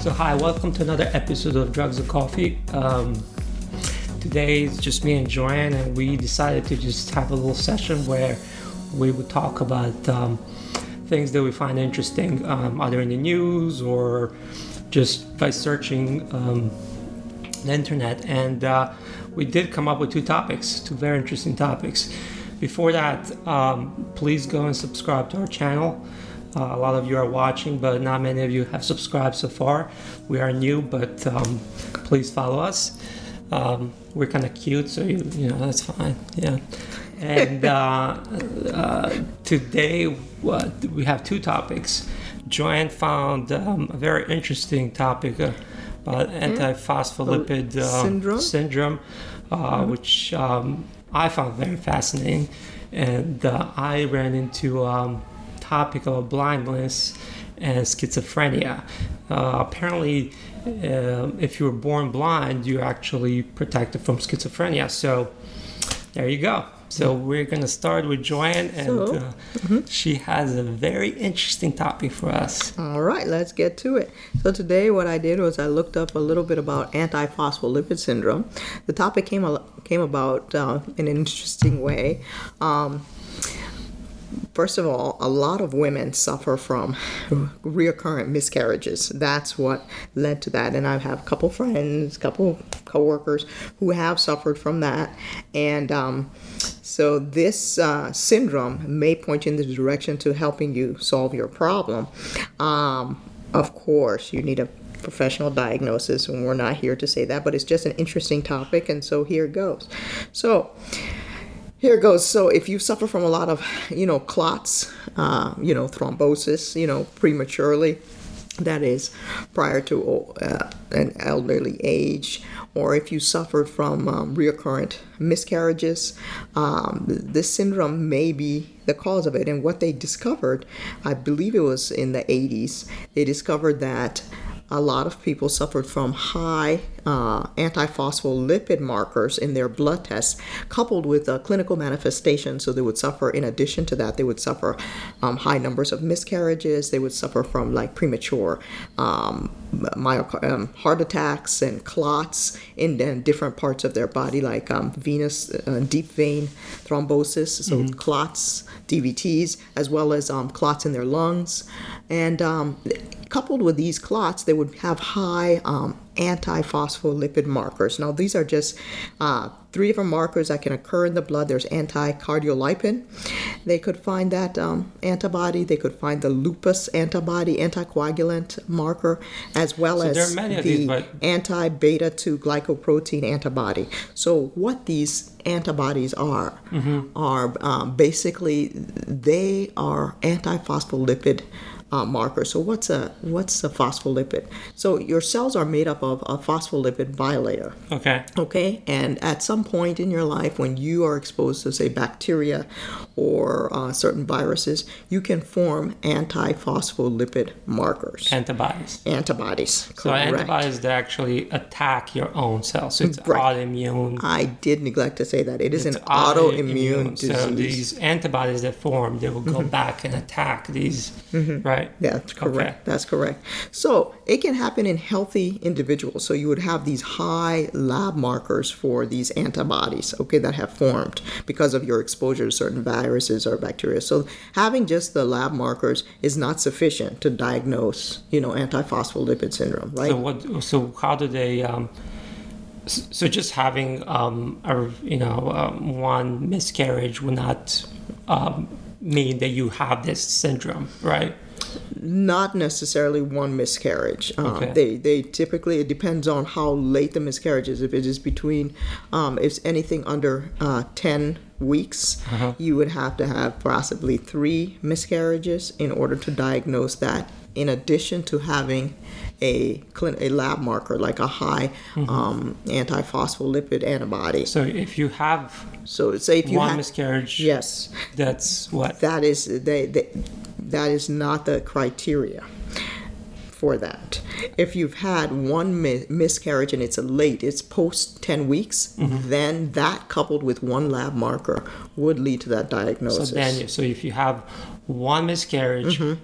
So, hi, welcome to another episode of Drugs and Coffee. Um, today it's just me and Joanne, and we decided to just have a little session where we would talk about um, things that we find interesting, um, either in the news or just by searching um, the internet. And uh, we did come up with two topics, two very interesting topics. Before that, um, please go and subscribe to our channel. Uh, a lot of you are watching, but not many of you have subscribed so far. We are new, but um, please follow us. Um, we're kind of cute, so you you know that's fine. Yeah. And uh, uh, today what, we have two topics. Joanne found um, a very interesting topic uh, about antiphospholipid uh, Syndrome? syndrome, uh, which um, I found very fascinating. And uh, I ran into um, topic of blindness and schizophrenia. Uh, apparently, um if you were born blind, you're actually protected from schizophrenia. So there you go. So we're gonna start with Joanne, and So, uh, she has a very interesting topic for us. All right, let's get to it. So today, what I did was I looked up a little bit about antiphospholipid syndrome. The topic came came about uh, in an interesting way. Um, First of all, a lot of women suffer from reoccurrent miscarriages. That's what led to that. And I have a couple friends, a couple coworkers who have suffered from that. And um, so this uh, syndrome may point you in the direction to helping you solve your problem. Um, of course, you need a professional diagnosis, and we're not here to say that, but it's just an interesting topic, and so here goes. So, here it goes. So if you suffer from a lot of, you know, clots, uh, you know, thrombosis, you know, prematurely, that is prior to uh, an elderly age, or if you suffered from um, recurrent miscarriages, um, this syndrome may be the cause of it. And what they discovered, I believe it was in the 80s, they discovered that a lot of people suffered from high uh, antiphospholipid markers in their blood tests, coupled with clinical manifestations. So they would suffer, in addition to that, they would suffer um, high numbers of miscarriages. They would suffer from like premature um, myocar- um, heart attacks and clots in, in different parts of their body, like um, venous uh, deep vein thrombosis, so clots, DVTs, as well as um, clots in their lungs. And um, coupled with these clots, they would have high um, antiphospholipid markers. Now, these are just uh, three different markers that can occur in the blood. There's anticardiolipin. They could find that um, antibody. They could find the lupus antibody, anticoagulant marker, as well So as there are many of the these, but- anti-beta 2 glycoprotein antibody. So what these antibodies are are um, basically they are antiphospholipid uh, marker. So what's a what's a phospholipid? So your cells are made up of a phospholipid bilayer. Okay. Okay, and at some point in your life, when you are exposed to, say, bacteria or uh, certain viruses, you can form antiphospholipid markers, Antibodies. antibodies. Correct. So antibodies that actually attack your own cells. So it's Right. autoimmune. I did neglect to say that it is It's an autoimmune disease. So these antibodies that form, they will go back and attack these, right? That's correct. Okay. That's correct. So it can happen in healthy individuals. So you would have these high lab markers for these antibodies, okay, that have formed because of your exposure to certain viruses or bacteria. So having just the lab markers is not sufficient to diagnose, you know, antiphospholipid syndrome, right? So what? So how do they? Um, so just having um, a you know um, one miscarriage will not um, mean that you have this syndrome, right? Not necessarily one miscarriage. Um, Okay. They they typically it depends on how late the miscarriage is. If it is between, um, if it's anything under uh, ten weeks, you would have to have possibly three miscarriages in order to diagnose that. In addition to having a clin- a lab marker like a high um, antiphospholipid antibody. So if you have So say if you one have miscarriage, yes, that's what. that is they, they that is not the criteria for that. If you've had one mi- miscarriage and it's a late, it's post 10 weeks, Mm-hmm. then that coupled with one lab marker would lead to that diagnosis. So then, so if you have one miscarriage, Mm-hmm.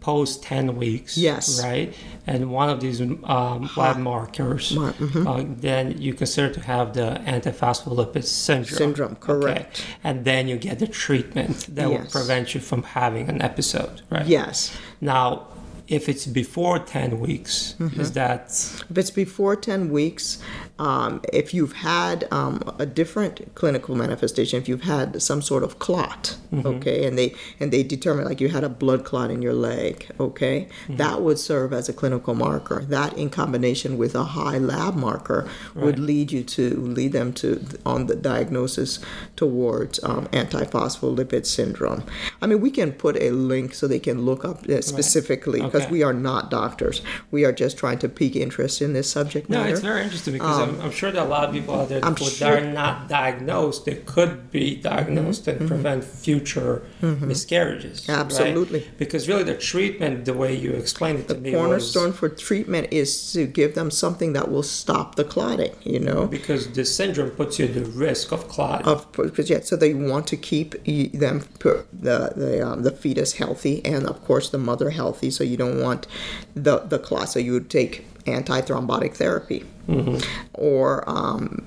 Post 10 weeks. Yes. Right? And one of these um, lab markers, Mar- mhm. uh, then you consider to have the antiphospholipid syndrome. Syndrome, correct. And then you get the treatment that will prevent you from having an episode. Right? Yes. Now, if it's before 10 weeks, Mm-hmm. is that If it's before 10 weeks, um, if you've had um, a different clinical manifestation, if you've had some sort of clot, okay, and they and they determine like you had a blood clot in your leg, okay, that would serve as a clinical marker. That in combination with a high lab marker would lead you to lead them to on the diagnosis towards um, antiphospholipid syndrome. I mean, we can put a link so they can look up uh, specifically because Okay. we are not doctors. We are just trying to pique interest in this subject No, it's very interesting because I'm, I'm sure there are a lot of people out there Um, that sure- are not diagnosed. They could be diagnosed Mm-hmm. and prevent future miscarriages. right? Absolutely. Because really, the treatment, the way you explained it to me, the cornerstone was for treatment is to give them something that will stop the clotting. You know, because the syndrome puts you at the risk of clotting. of because yeah, so they want to keep them the the um, the fetus healthy and of course the mother healthy. So you don't want the the clot. So you would take antithrombotic therapy, or um,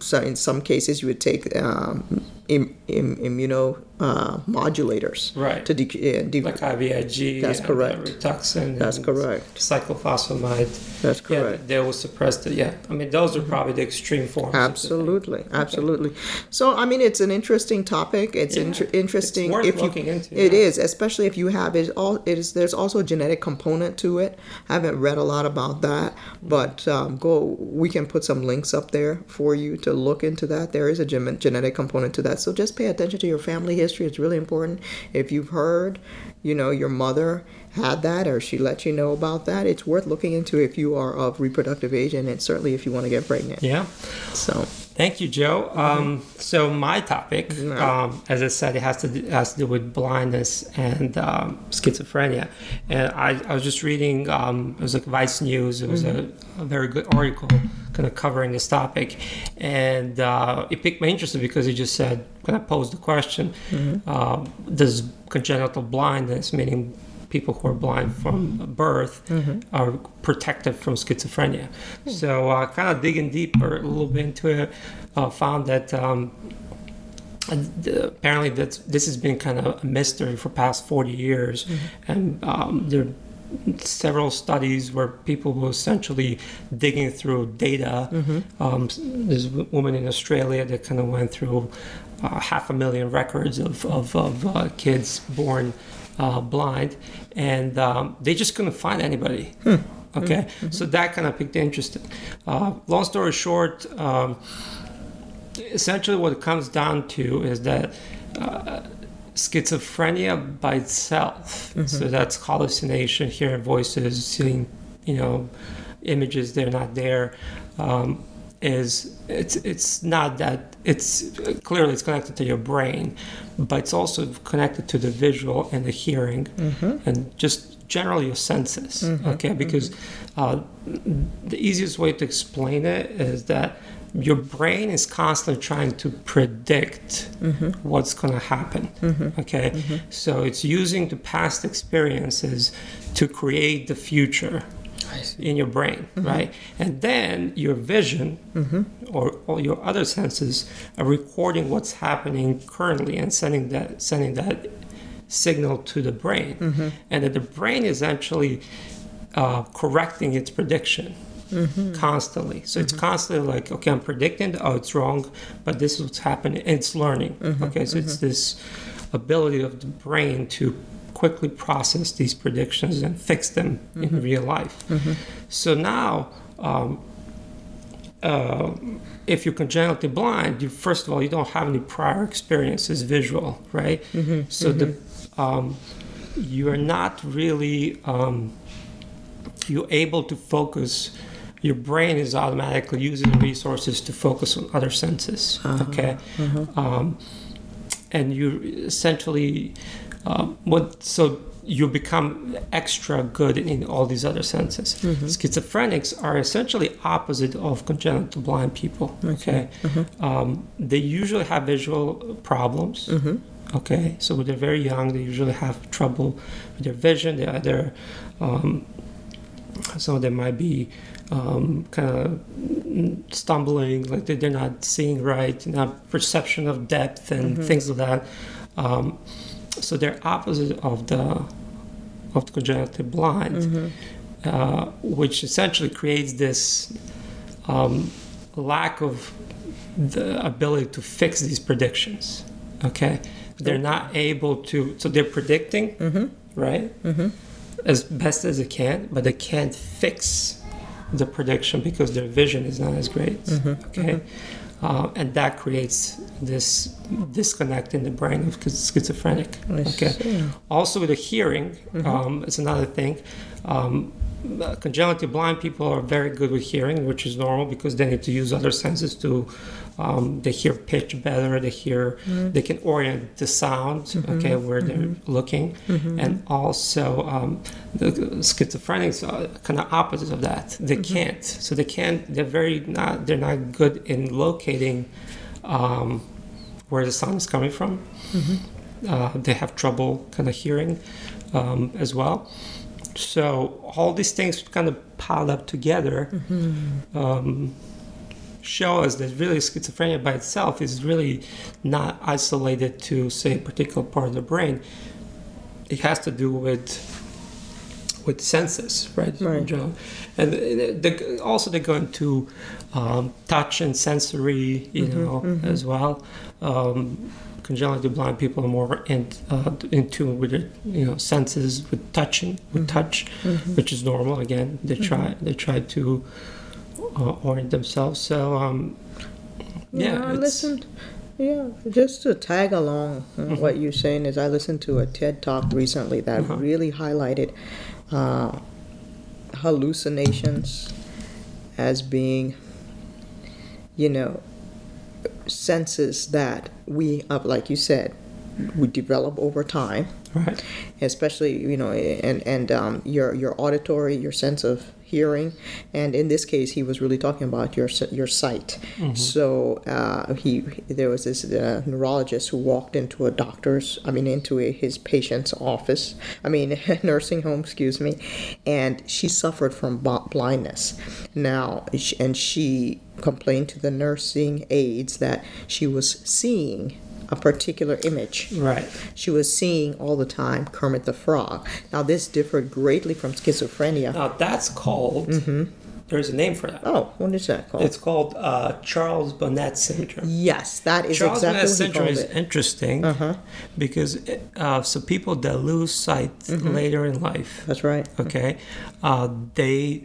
so in some cases you would take um, Im, im, immuno uh, modulators Right. to de- uh, de- like IVIG, That's and, correct. uh, Rituxan, That's correct. Cyclophosphamide. That's correct. Yeah, they will suppress the. Yeah, I mean those are probably the extreme forms. of. Absolutely, absolutely. So, I mean, it's an interesting topic. It's Yeah, inter- interesting it's worth if you. looking into, It yeah. is, especially if you have it. All it is. There's also a genetic component to it. I haven't read a lot about that, but um, go. We can put some links up there for you to look into that. There is a gen- genetic component to that. So just pay attention to your family history. It's really important. If you've heard, you know, your mother had that or she let you know about that, it's worth looking into if you are of reproductive age and it's certainly if you want to get pregnant. Yeah. So. Thank you, Joe. Um, so my topic, um, as I said, it has to do, has to do with blindness and um, schizophrenia. And I, I was just reading. Um, it was like Vice News. It was a, a very good article, kind of covering this topic, and uh, it piqued my interest because it just said, kind of posed the question: um, Does congenital blindness, meaning people who are blind from birth are protected from schizophrenia. So, uh, kind of digging deeper a little bit into it, uh, found that um, uh, apparently that's, this has been kind of a mystery for past 40 years, and um, there are several studies where people were essentially digging through data. Um, there's a woman in Australia that kind of went through uh, half a million records of, of, of uh, kids born uh, blind, and um, they just couldn't find anybody. Okay, so that kind of piqued interest. Uh, long story short, um, essentially what it comes down to is that uh, schizophrenia by itself, so that's hallucination, hearing voices, seeing, you know, images they're not there. Um, is it's it's not that it's clearly it's connected to your brain, but it's also connected to the visual and the hearing, mm-hmm. and just generally your senses. Mm-hmm. Okay, mm-hmm. because uh, the easiest way to explain it is that your brain is constantly trying to predict what's going to happen. Okay, so it's using the past experiences to create the future in your brain, mm-hmm. right? And then your vision mm-hmm. or all your other senses are recording what's happening currently and sending that sending that signal to the brain, mm-hmm. and that the brain is actually uh, correcting its prediction constantly. So it's constantly like, okay, I'm predicting, oh, it's wrong, but this is what's happening. And it's learning. Okay, so it's this ability of the brain to quickly process these predictions and fix them in real life. So now, um, uh, if you're congenitally blind, you first of all you don't have any prior experiences visual, right? So the um, you are not really um, you're able to focus. Your brain is automatically using resources to focus on other senses. Okay, um, and you essentially um, what so you become extra good in all these other senses. Schizophrenics are essentially opposite of congenital blind people. Okay, um, they usually have visual problems. Okay, so when they're very young, they usually have trouble with their vision. They either um, some of them might be um, kind of stumbling, like they- they're not seeing right, not perception of depth and things like that. So they're opposite of the of the congenital blind, mm-hmm. uh, which essentially creates this um, lack of the ability to fix these predictions. Okay, they're not able to. So they're predicting, mm-hmm. right? Mm-hmm. As best as they can, but they can't fix the prediction because their vision is not as great. Okay, Uh, and that creates this disconnect in the brain of schiz- schizophrenic. I Okay. see. Also, with the hearing, um, it's another thing. Um, congenitally blind people are very good with hearing, which is normal because they need to use other senses to. Um, they hear pitch better. They hear. They can orient the sound. Okay, where they're looking, and also um, the schizophrenics are kind of opposite of that. They can't. So they can't. They're very not. They're not good in locating um, where the sound is coming from. Uh, they have trouble kind of hearing um, as well. So all these things kind of piled up together um, show us that really schizophrenia by itself is really not isolated to say a particular part of the brain. It has to do with with senses, right? Right. And they, also they go into um, touch and sensory, you know, as well. Um, congenitally blind people are more in, uh, in tune with their, you know, senses, with touching, with touch, which is normal. Again, they try they try to uh, orient themselves. So um, yeah, I listened. Yeah, just to tag along on what you're saying is I listened to a TED talk recently that Uh-huh. really highlighted uh, hallucinations as being, you know, senses that we, uh, like you said, we develop over time right. especially you know and and um, your your auditory your sense of hearing and in this case he was really talking about your your sight. So uh, he there was this uh, neurologist who walked into a doctor's I mean into a, his patient's office I mean nursing home excuse me and she suffered from blindness. Now and she complained to the nursing aides that she was seeing a particular image Right. she was seeing all the time Kermit the Frog. Now, this differed greatly from schizophrenia. Now that's called. There's a name for that. Oh, what is that called? It's called uh, Charles Bonnet syndrome. yes, that is Charles exactly Bonnet syndrome is it. interesting because uh, so people that lose sight later in life, That's right. okay, uh, they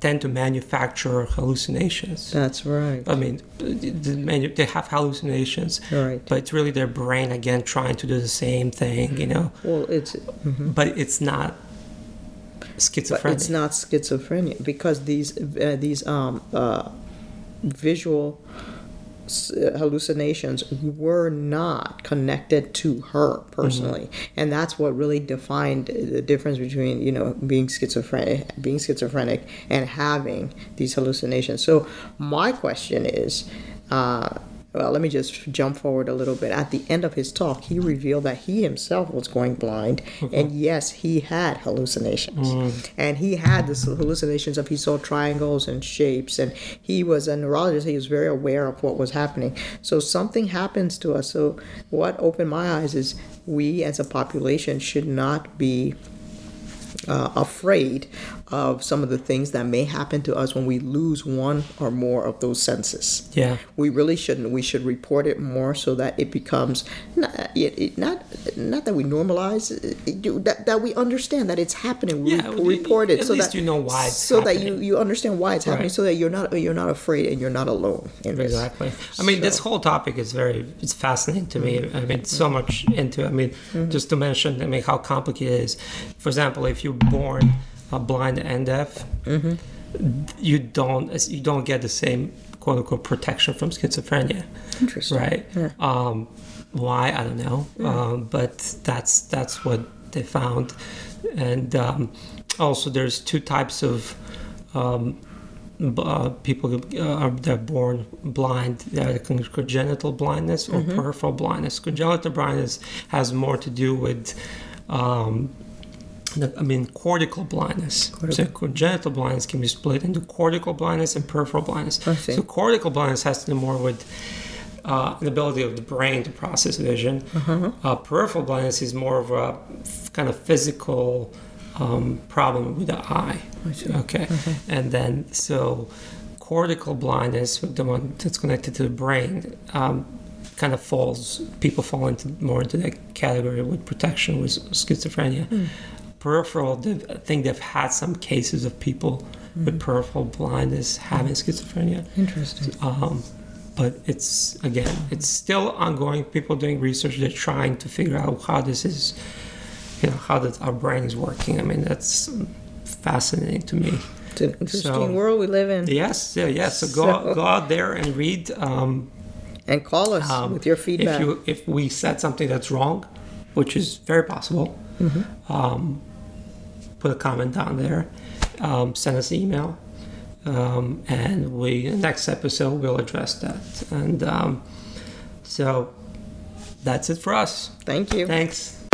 tend to manufacture hallucinations. That's right. I mean, they have hallucinations, Right. but it's really their brain again trying to do the same thing, you know. Well, it's But it's not schizophrenia. but it's not schizophrenia because these uh, these um uh, visual hallucinations were not connected to her personally. And that's what really defined the difference between you know being schizophrenic being schizophrenic and having these hallucinations. So my question is uh, well, let me just jump forward a little bit. At the end of his talk, he revealed that he himself was going blind, and yes, he had hallucinations, and he had this hallucinations of he saw triangles and shapes, and he was a neurologist. He was very aware of what was happening. So something happens to us. So what opened my eyes is we as a population should not be uh, afraid of some of the things that may happen to us when we lose one or more of those senses. yeah. We really shouldn't. We should report it more so that it becomes not it, it, not not that we normalize it, that, that we understand that it's happening. We Yeah, rep- report it so that you know why it's so that you you understand why it's happening. Right. So that you're not you're not afraid and you're not alone. Exactly. I mean, this whole topic is very it's fascinating to me. Mm-hmm. I mean, so much into. it. I mean, mm-hmm. just to mention, I mean, how complicated it is. For example, if you're born blind and deaf, you don't you don't get the same quote unquote protection from schizophrenia, Interesting. right? Yeah. Um, why I don't know, um, but that's that's what they found, and um, also there's two types of um, uh, people uh, are they're born blind, they're congenital blindness or Mm-hmm. peripheral blindness. Congenital blindness has more to do with, um, the, I mean, cortical blindness. So congenital blindness can be split into cortical blindness and peripheral blindness. So cortical blindness has to do more with uh, the ability of the brain to process vision. Uh-huh. Uh, peripheral blindness is more of a f- kind of physical um, problem with the eye. Okay. And then, so cortical blindness, the one that's connected to the brain, um, kind of falls, people fall into more into that category with protection with schizophrenia. Peripheral, they I think they've had some cases of people with peripheral blindness having schizophrenia. Interesting. Um, but it's again, it's still ongoing. People doing research. They're trying to figure out how this is, you know, how that our brain is working. I mean, that's fascinating to me. It's an interesting So- world we live in. Yes, yeah, yeah. So go So- go out there and read. Um, And call us um, with your feedback. If you if we said something that's wrong, which is very possible, Mm-hmm. um, put a comment down there. Um, send us an email, um, and we next episode we'll address that. And um, so that's it for us. Thank you. Thanks.